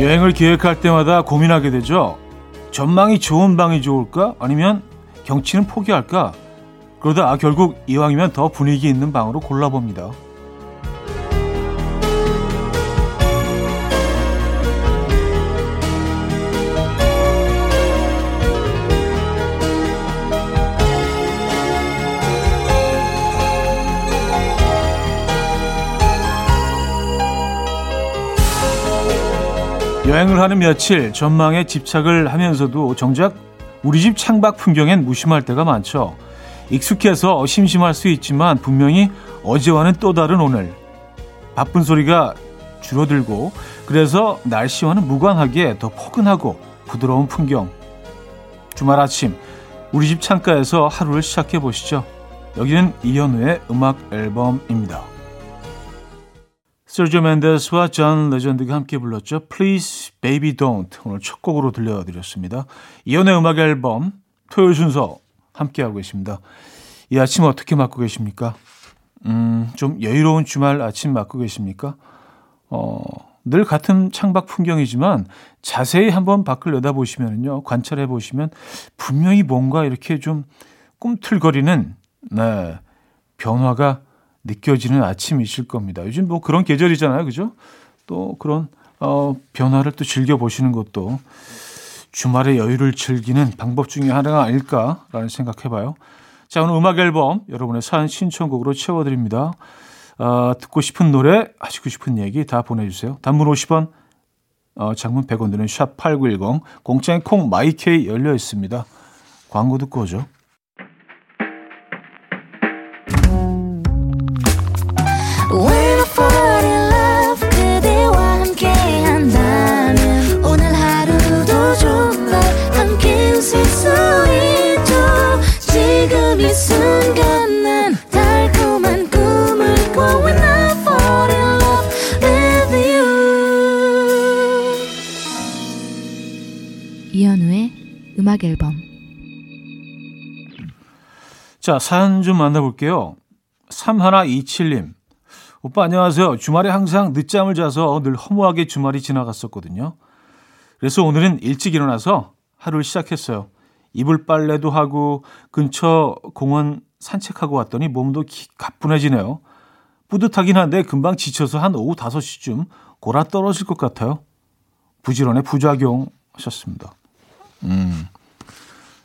여행을 계획할 때마다 고민하게 되죠. 전망이 좋은 방이 좋을까? 아니면 경치는 포기할까? 그러다 결국 이왕이면 더 분위기 있는 방으로 골라봅니다. 여행을 하는 며칠 전망에 집착을 하면서도 정작 우리 집 창밖 풍경엔 무심할 때가 많죠. 익숙해서 심심할 수 있지만 분명히 어제와는 또 다른 오늘. 바쁜 소리가 줄어들고 그래서 날씨와는 무관하게 더 포근하고 부드러운 풍경. 주말 아침 우리 집 창가에서 하루를 시작해 보시죠. 여기는 이현우의 음악 앨범입니다. 서지오 멘데스와 존 레전드가 함께 불렀죠. Please Baby Don't 오늘 첫 곡으로 들려드렸습니다. 이현우의 음악 앨범 토요일 순서 함께하고 계십니다. 이 아침 어떻게 맞고 계십니까? 음, 좀 여유로운 주말 아침 맞고 계십니까? 어, 늘 같은 창밖 풍경이지만 자세히 한번 밖을 내다보시면요. 관찰해 보시면 분명히 뭔가 이렇게 좀 꿈틀거리는 네, 변화가 느껴지는 아침이실 겁니다. 요즘 뭐 그런 계절이잖아요. 그죠? 또 그런 어, 변화를 또 즐겨보시는 것도 주말의 여유를 즐기는 방법 중에 하나가 아닐까라는 생각해봐요. 자, 오늘 음악 앨범 여러분의 사연 신청곡으로 채워드립니다. 어, 듣고 싶은 노래, 하시고 싶은 얘기 다 보내주세요. 단문 50원, 어, 장문 100원 드는 샵8910, 공짜인 콩 마이케이 열려 있습니다. 광고 듣고 오죠. 자, 사연 좀 만나볼게요. 3127님. 오빠 안녕하세요. 주말에 항상 늦잠을 자서 늘 허무하게 주말이 지나갔었거든요. 그래서 오늘은 일찍 일어나서 하루를 시작했어요. 이불 빨래도 하고 근처 공원 산책하고 왔더니 몸도 기, 가뿐해지네요. 뿌듯하긴 한데 금방 지쳐서 한 오후 5시쯤 골아 떨어질 것 같아요. 부지런의 부작용 하셨습니다. 음.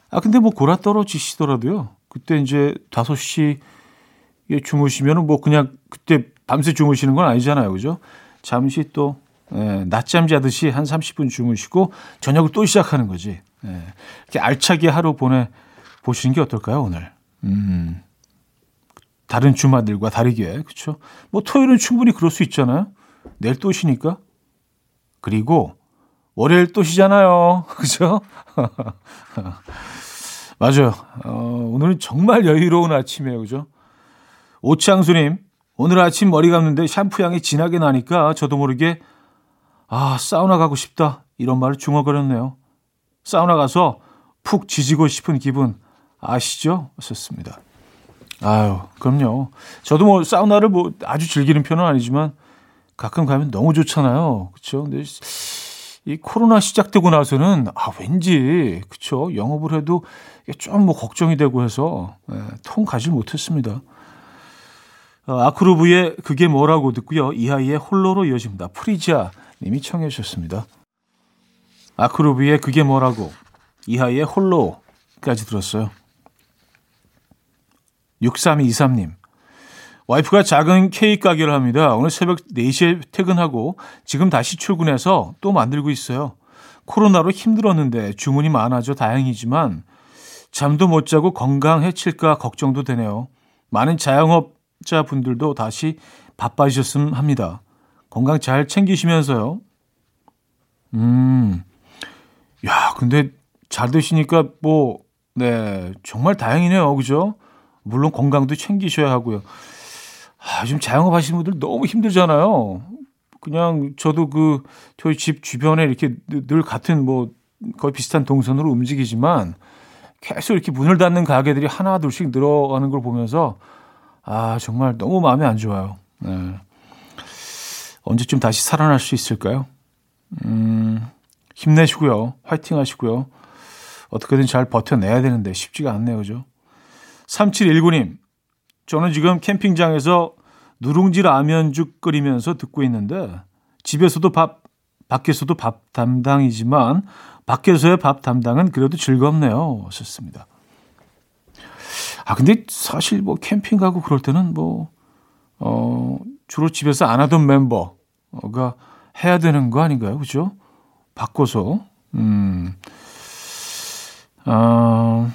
아, 근데 뭐 골아 떨어지시더라도요. 그때 이제 5시에 주무시면은 뭐 그냥 그때 밤새 주무시는 건 아니잖아요. 그죠? 잠시 또, 예, 낮잠 자듯이 한 30분 주무시고 저녁을 또 시작하는 거지. 예, 이렇게 알차게 하루 보내 보시는 게 어떨까요, 오늘? 음. 다른 주말들과 다르게. 그쵸? 뭐 토요일은 충분히 그럴 수 있잖아요. 내일 또 쉬니까. 그리고 월요일 또 쉬잖아요. 그죠? 맞아요. 어, 오늘은 정말 여유로운 아침이에요. 그죠? 오창수님, 오늘 아침 머리 감는데 샴푸 향이 진하게 나니까 저도 모르게 아, 사우나 가고 싶다. 이런 말을 중얼거렸네요. 사우나 가서 푹 지지고 싶은 기분 아시죠? 하셨습니다. 아유, 그럼요. 저도 뭐 사우나를 뭐 아주 즐기는 편은 아니지만 가끔 가면 너무 좋잖아요. 그렇죠? 근데 이 코로나 시작되고 나서는 아 왠지 그쵸 영업을 해도 좀 뭐 걱정이 되고 해서 예, 통 가지 못했습니다. 어, 아크로브의 그게 뭐라고 듣고요. 이하이의 홀로로 이어집니다. 프리지아 님이 청해 주셨습니다. 아크로브의 그게 뭐라고 이하이의 홀로까지 들었어요. 6323님 와이프가 작은 케이크 가게를 합니다. 오늘 새벽 4시에 퇴근하고 지금 다시 출근해서 또 만들고 있어요. 코로나로 힘들었는데 주문이 많아져 다행이지만 잠도 못 자고 건강 해칠까 걱정도 되네요. 많은 자영업자 분들도 다시 바빠지셨으면 합니다. 건강 잘 챙기시면서요. 음, 야, 근데 잘 되시니까 뭐, 네, 정말 다행이네요. 그죠? 물론 건강도 챙기셔야 하고요. 아, 요즘 자영업 하시는 분들 너무 힘들잖아요. 그냥 저도 그 저희 집 주변에 이렇게 늘 같은 뭐 거의 비슷한 동선으로 움직이지만 계속 이렇게 문을 닫는 가게들이 하나 둘씩 늘어가는 걸 보면서 아 정말 너무 마음이 안 좋아요. 네. 언제쯤 다시 살아날 수 있을까요? 음, 힘내시고요. 화이팅 하시고요. 어떻게든 잘 버텨내야 되는데 쉽지가 않네요. 그죠? 3719님, 저는 지금 캠핑장에서 누룽지 라면죽 끓이면서 듣고 있는데 집에서도 밥, 밖에서도 밥 담당이지만 밖에서의 밥 담당은 그래도 즐겁네요. 하셨습니다. 아, 근데 사실 뭐 캠핑 가고 그럴 때는 뭐, 어, 주로 집에서 안 하던 멤버가 해야 되는 거 아닌가요? 그죠? 바꿔서. 음, 어,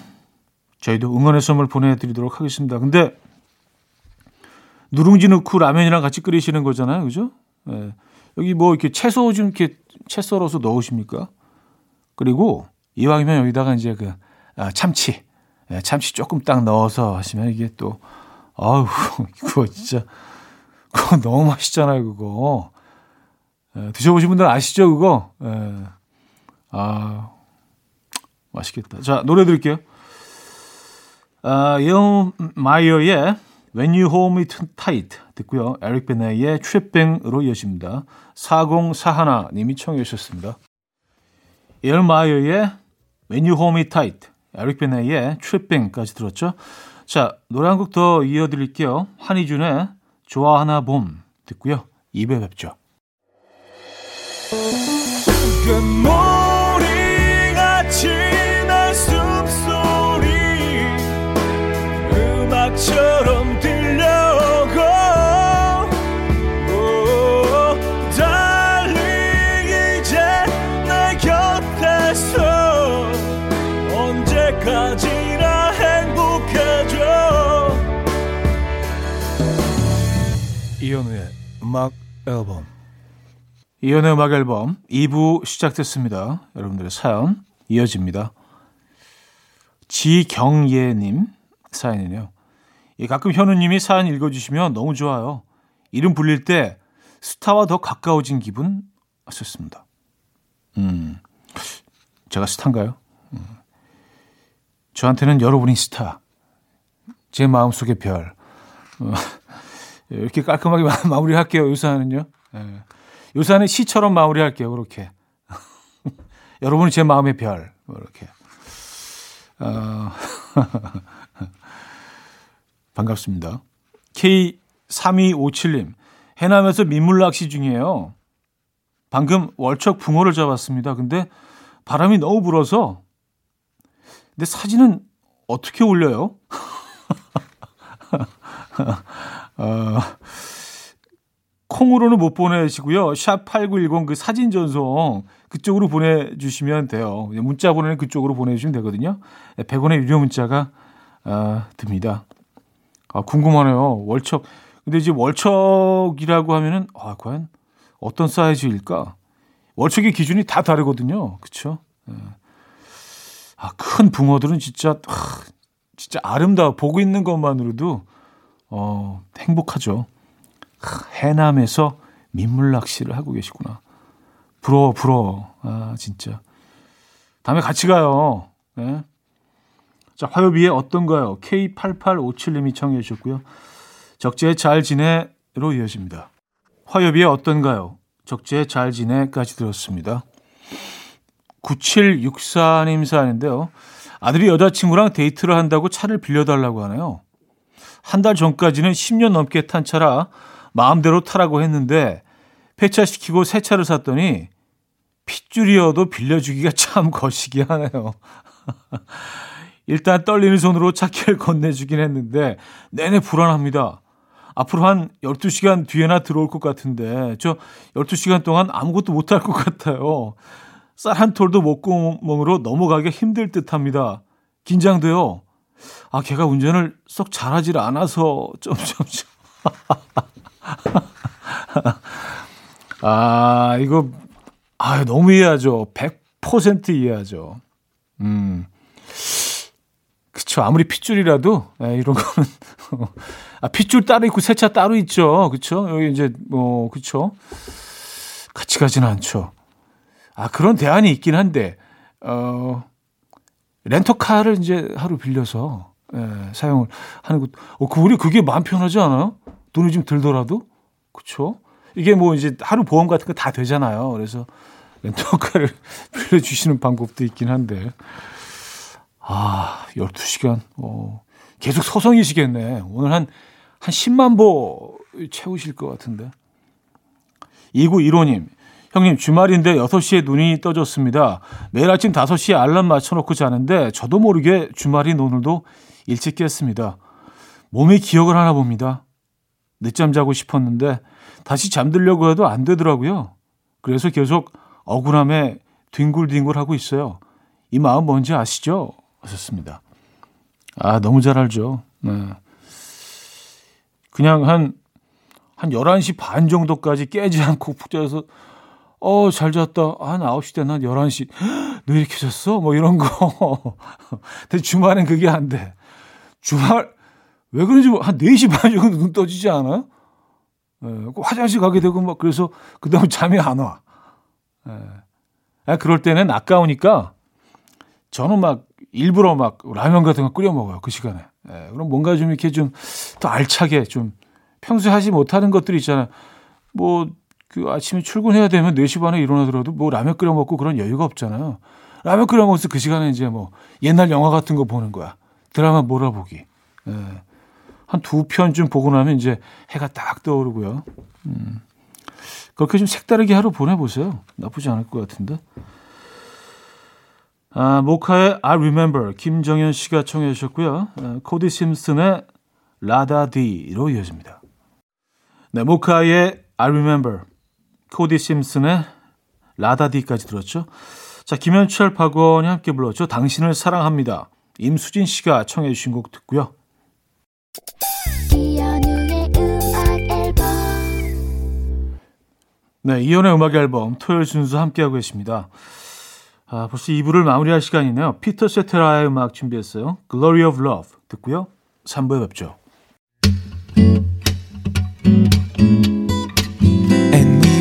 저희도 응원의 선물 보내드리도록 하겠습니다. 근데 누룽지 넣고 라면이랑 같이 끓이시는 거잖아요. 그죠? 예. 여기 뭐 이렇게 채소 좀 이렇게 채 썰어서 넣으십니까? 그리고 이왕이면 여기다가 이제 그 아, 참치, 예, 참치 조금 딱 넣어서 하시면 이게 또 아우 그거 진짜 그거 너무 맛있잖아요. 그거 예, 드셔보신 분들 아시죠? 그거 예. 아 맛있겠다. 자 노래 들을게요. 아, 이영 마이어의 When You Hold Me Tight 듣고요. 에릭 베네의 트랩뱅으로 이어집니다. 4041님이 청해 주셨습니다. 이영 마이어의 When You Hold Me Tight, 에릭 베네의 트랩뱅까지 들었죠. 자, 노래 한 곡 더 이어드릴게요. 한희준의 좋아하나 봄 듣고요. 입에 뵙죠. 이현우의 음악 앨범 이현우의 음악 앨범 2부 시작됐습니다. 여러분들의 사연 이어집니다. 지경예님 사연이네요. 가끔 현우님이 사연 읽어주시면 너무 좋아요. 이름 불릴 때 스타와 더 가까워진 기분 하셨습니다. 음, 제가 스타인가요? 음. 저한테는 여러분이 스타. 제 마음속의 별. 어. 예, 이렇게 깔끔하게 마무리할게요. 요사는요. 예. 요사는 시처럼 마무리할게요. 그렇게. 여러분이 제 마음의 별. 뭐 이렇게. 어, 반갑습니다. K3257님. 해남에서 민물 낚시 중이에요. 방금 월척 붕어를 잡았습니다. 근데 바람이 너무 불어서. 근데 사진은 어떻게 올려요? 어, 콩으로는 못 보내시고요. 샵 8910 그 사진 전송 그쪽으로 보내주시면 돼요. 문자 보내는 그쪽으로 보내주시면 되거든요. 100원의 유료 문자가 어, 듭니다. 아, 궁금하네요. 월척. 근데 이제 월척이라고 하면은, 아, 과연 어떤 사이즈일까? 월척의 기준이 다 다르거든요. 예. 아, 큰 붕어들은 진짜, 아, 진짜 아름다워. 보고 있는 것만으로도 어, 행복하죠. 해남에서 민물 낚시를 하고 계시구나. 부러워, 부러워. 아, 진짜. 다음에 같이 가요. 네. 자, 화요비에 어떤가요? K8857님이 청해 주셨고요. 적재 잘 지내로 이어집니다. 화요비에 어떤가요? 적재 잘 지내까지 들었습니다. 9764님 사연인데요. 아들이 여자친구랑 데이트를 한다고 차를 빌려달라고 하네요. 한 달 전까지는 10년 넘게 탄 차라 마음대로 타라고 했는데 폐차시키고 새 차를 샀더니 핏줄이어도 빌려주기가 참 거시기 하네요. 일단 떨리는 손으로 차키를 건네주긴 했는데 내내 불안합니다. 앞으로 한 12시간 뒤에나 들어올 것 같은데 저 12시간 동안 아무것도 못할 것 같아요. 쌀 한 톨도 목구멍으로 넘어가기 힘들 듯 합니다. 긴장돼요. 아, 걔가 운전을 썩 잘하질 않아서 점점점. 아, 이거 아, 너무 이해하죠. 100% 이해하죠. 음. 그쵸. 아무리 핏줄이라도, 에, 예, 이런 거는. 아, 핏줄 따로 있고 세차 따로 있죠. 그쵸. 여기 이제, 뭐, 그쵸. 같이 가지는 않죠. 아, 그런 대안이 있긴 한데, 어, 렌터카를 이제 하루 빌려서 예, 사용을 하는 것. 어, 그 우리 그게 마음 편하지 않아요? 돈이 좀 들더라도 그렇죠. 이게 뭐 이제 하루 보험 같은 거 다 되잖아요. 그래서 렌터카를 빌려주시는 방법도 있긴 한데. 아, 12시간. 어, 계속 서성이시겠네. 오늘 한, 한 10만 보 채우실 것 같은데. 2915님, 형님, 주말인데 6시에 눈이 떠졌습니다. 매일 아침 5시에 알람 맞춰놓고 자는데 저도 모르게 주말인 오늘도 일찍 깼습니다. 몸이 기억을 하나 봅니다. 늦잠 자고 싶었는데 다시 잠들려고 해도 안 되더라고요. 그래서 계속 억울함에 뒹굴뒹굴 하고 있어요. 이 마음 뭔지 아시죠? 하셨습니다. 아, 너무 잘 알죠. 네. 그냥 한, 한 11시 반 정도까지 깨지 않고 푹 자서, 어, 잘 잤다. 한 9시 되나? 11시. 너 이렇게 잤어? 뭐 이런 거. 근데 주말엔 그게 안 돼. 주말, 왜 그런지 한 4시 반 정도 눈 떠지지 않아요? 예, 화장실 가게 되고 막 그래서 그 다음에 잠이 안 와. 예. 그럴 때는 아까우니까 저는 막 일부러 막 라면 같은 거 끓여 먹어요. 그 시간에. 예, 그럼 뭔가 좀 이렇게 좀 더 알차게 좀 평소에 하지 못하는 것들이 있잖아요. 뭐, 그 아침에 출근해야 되면 4시 반에 일어나더라도 뭐 라면 끓여 먹고 그런 여유가 없잖아요. 라면 끓여 먹어서 그 시간에 이제 뭐 옛날 영화 같은 거 보는 거야. 드라마 몰아보기. 예. 한두 편쯤 보고 나면 이제 해가 딱 떠오르고요. 음. 그렇게 좀 색다르게 하루 보내보세요. 나쁘지 않을 것 같은데. 아, 모카의 I Remember 김정현 씨가 청해 주셨고요. 아, 코디 심슨의 라다디로 이어집니다. 네, 모카의 I Remember 코디 심슨의 라다디까지 들었죠. 자, 김현철, 박원이 함께 불렀죠. 당신을 사랑합니다. 임수진 씨가 청해 주신 곡 듣고요. 네, 이연의 음악 앨범 토요일 순서 함께하고 계십니다. 아, 벌써 2부를 마무리할 시간이네요. 피터 세테라의 음악 준비했어요. Glory of Love 듣고요. 3부에 뵙죠.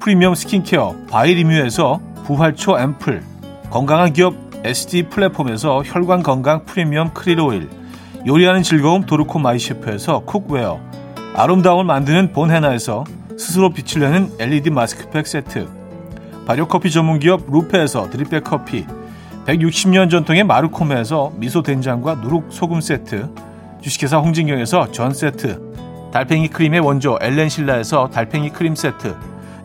프리미엄 스킨케어 바이리뮤에서 부활초 앰플 건강한 기업 SD 플랫폼에서 혈관 건강 프리미엄 크릴 오일, 요리하는 즐거움 도르코 마이셰프에서 cookware, 아름다움을 만드는 본헤나에서 스스로 빛을 내는 LED 마스크팩 세트, 발효커피 전문기업 루페에서 드립백 커피, 160년 전통의 마르코메에서 미소 된장과 누룩 소금 세트, 주식회사 홍진경에서 전 세트, 달팽이 크림의 원조 엘렌실라에서 달팽이 크림 세트,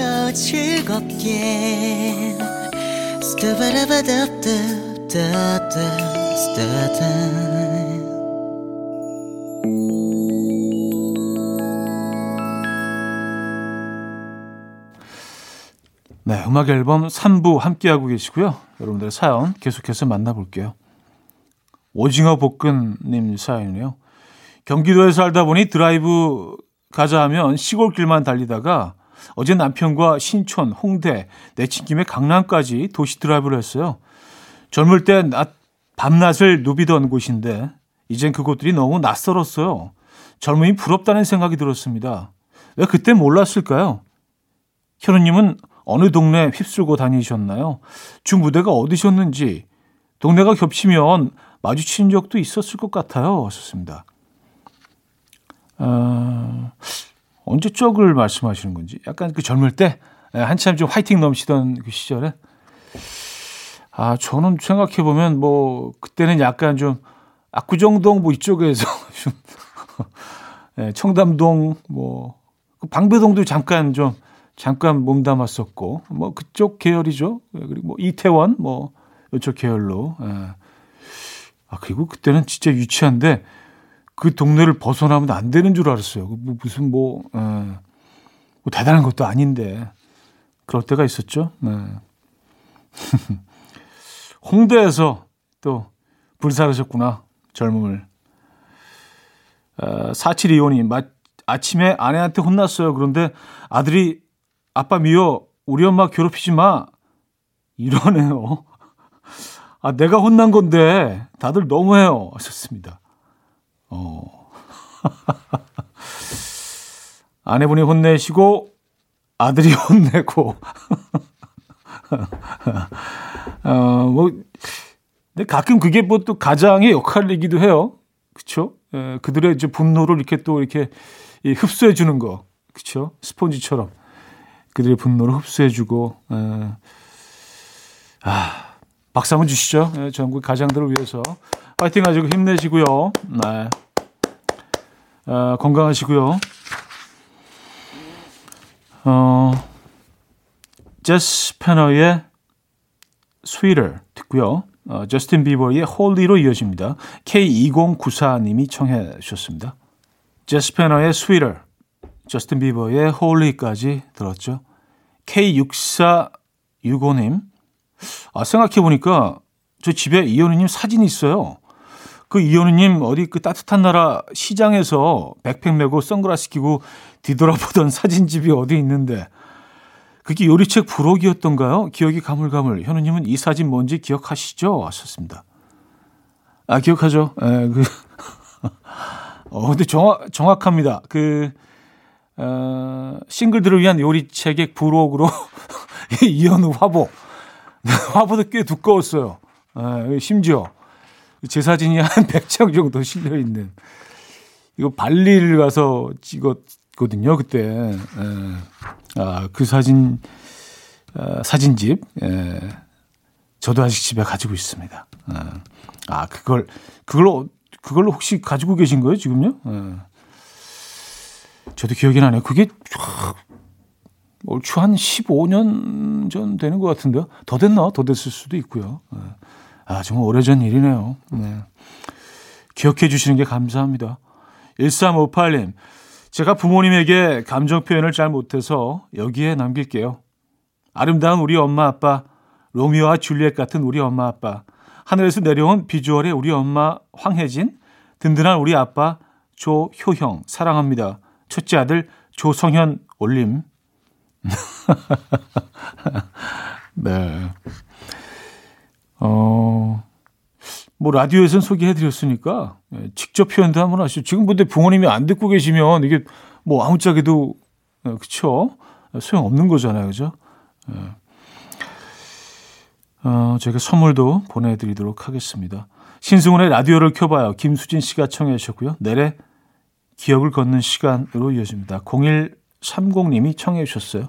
들어봐요 즐겁게 네, 음악 앨범 3부 함께하고 계시고요. 여러분들의 사연 계속해서 만나볼게요. 오징어 볶음님 사연이에요. 경기도에 살다 보니 드라이브 가자 하면 시골길만 달리다가 어제 남편과 신촌, 홍대, 내친 김에 강남까지 도시 드라이브를 했어요. 젊을 때 낮, 밤낮을 누비던 곳인데 이젠 그곳들이 너무 낯설었어요. 젊음이 부럽다는 생각이 들었습니다. 왜 그때 몰랐을까요? 현우님은 어느 동네 휩쓸고 다니셨나요? 중부대가 어디셨는지 동네가 겹치면 마주친 적도 있었을 것 같아요. 하셨습니다. 어, 언제 쪽을 말씀하시는 건지 약간 그 젊을 때 예, 한참 좀 화이팅 넘치던 그 시절에 아 저는 생각해 보면 뭐 그때는 약간 좀 압구정동 뭐 이쪽에서 좀 예, 청담동 뭐그 방배동도 잠깐 좀 잠깐 몸담았었고 뭐 그쪽 계열이죠. 예, 그리고 뭐 이태원 뭐 이쪽 계열로. 예. 아 그리고 그때는 진짜 유치한데 그 동네를 벗어나면 안 되는 줄 알았어요. 뭐 무슨 뭐, 예. 뭐 대단한 것도 아닌데 그럴 때가 있었죠. 네. 홍대에서 또 불사르셨구나 젊음을. 어, 4725님 아침에 아내한테 혼났어요. 그런데 아들이 아빠 미워 우리 엄마 괴롭히지 마 이러네요. 아 내가 혼난 건데 다들 너무해요 하셨습니다. 어. 아내분이 혼내시고 아들이 혼내고 어 뭐 근데 가끔 그게 뭐 또 가장의 역할이기도 해요. 그렇죠? 그들의 이제 분노를 이렇게 또 이렇게 흡수해 주는 거. 그렇죠? 스폰지처럼. 그들의 분노를 흡수해 주고 에, 아 박수 한번 주시죠. 에, 전국 가장들을 위해서 파이팅 하시고 힘내시고요. 네. 어, 건강하시고요. 어, 제스 페너의 Sweeter 듣고요. 어, 저스틴 비버의 Holy로 이어집니다. K2094님이 청해 주셨습니다. 제스 패너의 Sweeter 저스틴 비버의 홀리까지 들었죠. K6465님. 아, 생각해보니까 저 집에 이현우님 사진이 있어요. 그 이현우님 어디 그 따뜻한 나라 시장에서 백팩 메고 선글라스 끼고 뒤돌아보던 사진집이 어디 있는데 그게 요리책 부록이었던가요? 기억이 가물가물. 현우님은 이 사진 뭔지 기억하시죠? 하셨습니다. 아, 기억하죠. 에, 그, 어, 근데 정확, 정확합니다. 그, 어, 싱글들을 위한 요리책의 부록으로 이현우 화보. 화보도 꽤 두꺼웠어요. 에, 심지어 제 사진이 한 100장 정도 실려 있는. 이거 발리를 가서 찍었거든요, 그때. 에, 아, 그 사진, 어, 사진집. 에, 저도 아직 집에 가지고 있습니다. 에, 아, 그걸, 그걸로, 그걸로 혹시 가지고 계신 거예요, 지금요? 에. 저도 기억이 나네요. 그게 얼추 한 15년 전 되는 것 같은데요. 더 됐나? 더 됐을 수도 있고요. 네. 아, 정말 오래전 일이네요. 네. 기억해 주시는 게 감사합니다. 1358님, 제가 부모님에게 감정 표현을 잘 못해서 여기에 남길게요. 아름다운 우리 엄마 아빠, 로미오와 줄리엣 같은 우리 엄마 아빠, 하늘에서 내려온 비주얼의 우리 엄마 황혜진, 든든한 우리 아빠 조효형, 사랑합니다. 첫째 아들 조성현 올림. 네. 어, 뭐, 라디오에서는 소개해드렸으니까, 예, 직접 표현도 한번 하시죠. 지금 근데 부모님이 안 듣고 계시면 이게 뭐, 아무짝에도, 예, 그쵸? 소용 없는 거잖아요. 그죠? 예. 어, 제가 선물도 보내드리도록 하겠습니다. 신승훈의 라디오를 켜봐요. 김수진 씨가 청해 주셨고요. 내래 기억을 걷는 시간으로 이어집니다. 0130님이 청해 주셨어요.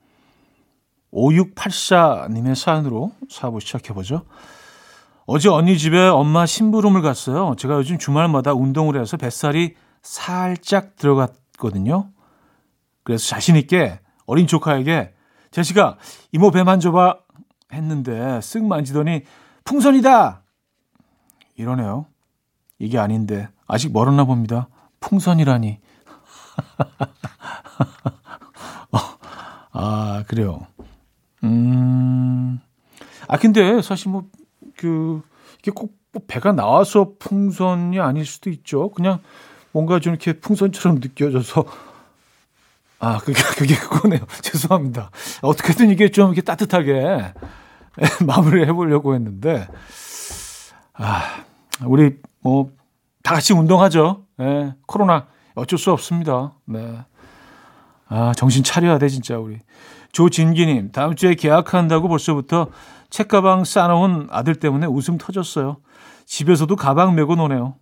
5684님의 사연으로 4부 시작해보죠 어제 언니 집에 엄마 심부름을 갔어요 제가 요즘 주말마다 운동을 해서 뱃살이 살짝 들어갔거든요 그래서 자신있게 어린 조카에게 제시가 이모 배 만져봐 했는데 쓱 만지더니 풍선이다! 이러네요. 이게 아닌데 아직 멀었나 봅니다. 풍선이라니. 어, 아, 그래요. 음. 아, 근데 사실 뭐, 그, 이게 꼭 뭐 배가 나와서 풍선이 아닐 수도 있죠. 그냥 뭔가 좀 이렇게 풍선처럼 느껴져서. 아, 그게, 그게 그거네요. 죄송합니다. 어떻게든 이게 좀 이렇게 따뜻하게 마무리를 해보려고 했는데. 아, 우리 뭐, 다 같이 운동하죠. 예, 코로나 어쩔 수 없습니다. 네. 아, 정신 차려야 돼, 진짜, 우리. 조진기님, 다음 주에 계약한다고 벌써부터 책가방 싸놓은 아들 때문에 웃음 터졌어요. 집에서도 가방 메고 노네요.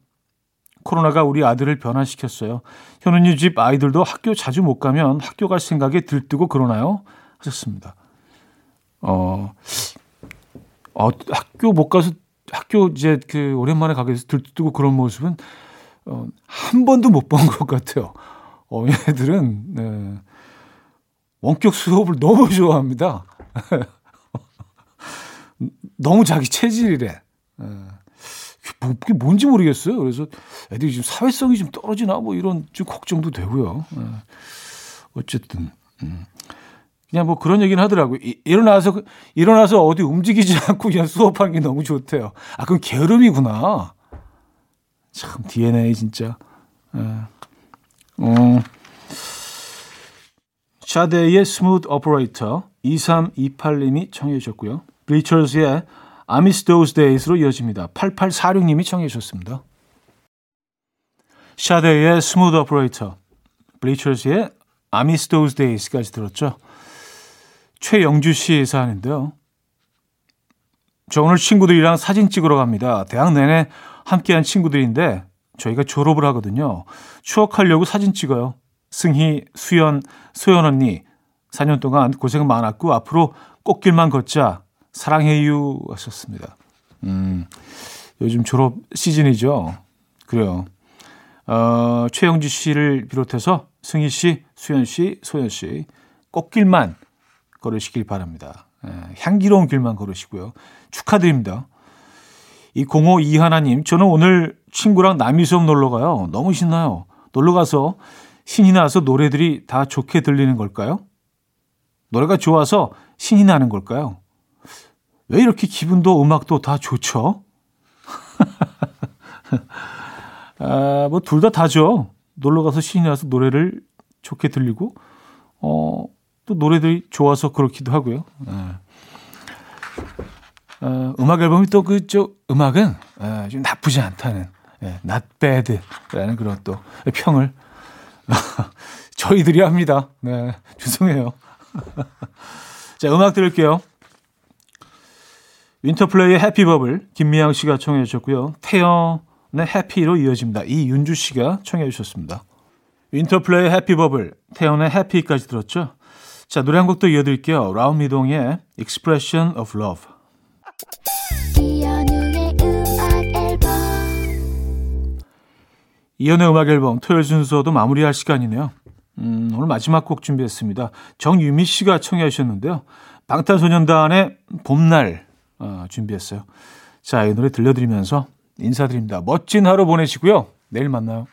코로나가 우리 아들을 변화시켰어요. 현우님 집 아이들도 학교 자주 못 가면 학교 갈 생각에 들뜨고 그러나요? 하셨습니다. 어, 어 학교 못 가서 학교 이제 그 오랜만에 가게 돼서 들뜨고 그런 모습은 어, 한 번도 못 본 것 같아요. 어, 얘들은 네. 원격 수업을 너무 좋아합니다. 너무 자기 체질이래. 네. 뭐, 그게 뭔지 모르겠어요. 그래서 애들이 지금 사회성이 좀 떨어지나 뭐 이런 좀 걱정도 되고요. 네. 어쨌든 음. 그냥 뭐 그런 얘기는 하더라고요. 이, 일어나서 일어나서 어디 움직이지 않고 그냥 수업하는 게 너무 좋대요. 아 그건 게으름이구나. 참 DNA 진짜. 예. 어. Sade의 Smooth Operator 2328님이 청해 주셨고요. Bleachers의 miss those days로 이어집니다. 8846님이 청해 주셨습니다. Sade의 Smooth Operator Bleachers의 miss those days까지 들었죠. 최영주 씨 사연인데요. 저 오늘 친구들이랑 사진 찍으러 갑니다. 대학 내내 함께한 친구들인데 저희가 졸업을 하거든요. 추억하려고 사진 찍어요. 승희, 수연, 소연 언니 4년 동안 고생 많았고 앞으로 꽃길만 걷자 사랑해요 하셨습니다. 음, 요즘 졸업 시즌이죠. 그래요. 어, 최영주 씨를 비롯해서 승희 씨, 수연 씨, 소연 씨 꽃길만 걸으시길 바랍니다. 예, 향기로운 길만 걸으시고요. 축하드립니다. 이 052 하나님, 저는 오늘 친구랑 남이섬 놀러 가요. 너무 신나요. 놀러 가서 신이 나서 노래들이 다 좋게 들리는 걸까요? 노래가 좋아서 신이 나는 걸까요? 왜 이렇게 기분도 음악도 다 좋죠? 아, 뭐 둘 다 다죠. 놀러 가서 신이 나서 노래를 좋게 들리고 어, 또 노래들이 좋아서 그렇기도 하고요. 네. 어, 음악 앨범이 또 그저 음악은 어, 좀 나쁘지 않다는 예, not bad라는 그런 또 평을 저희들이 합니다. 네, 죄송해요. 자, 음악 들을게요. 윈터플레이의 해피버블 김미양 씨가 청해 주셨고요. 태연의 해피로 이어집니다. 이윤주 씨가 청해 주셨습니다. 윈터플레이의 해피버블, 태연의 해피까지 들었죠. 자, 노래 한 곡도 이어드릴게요. 라운 미동의 Expression of Love. 이연의 음악 앨범 토요일 순서도 마무리할 시간이네요. 음, 오늘 마지막 곡 준비했습니다. 정유미 씨가 청해 주셨는데요. 방탄소년단의 봄날 어, 준비했어요. 자, 이 노래 들려드리면서 인사드립니다. 멋진 하루 보내시고요. 내일 만나요.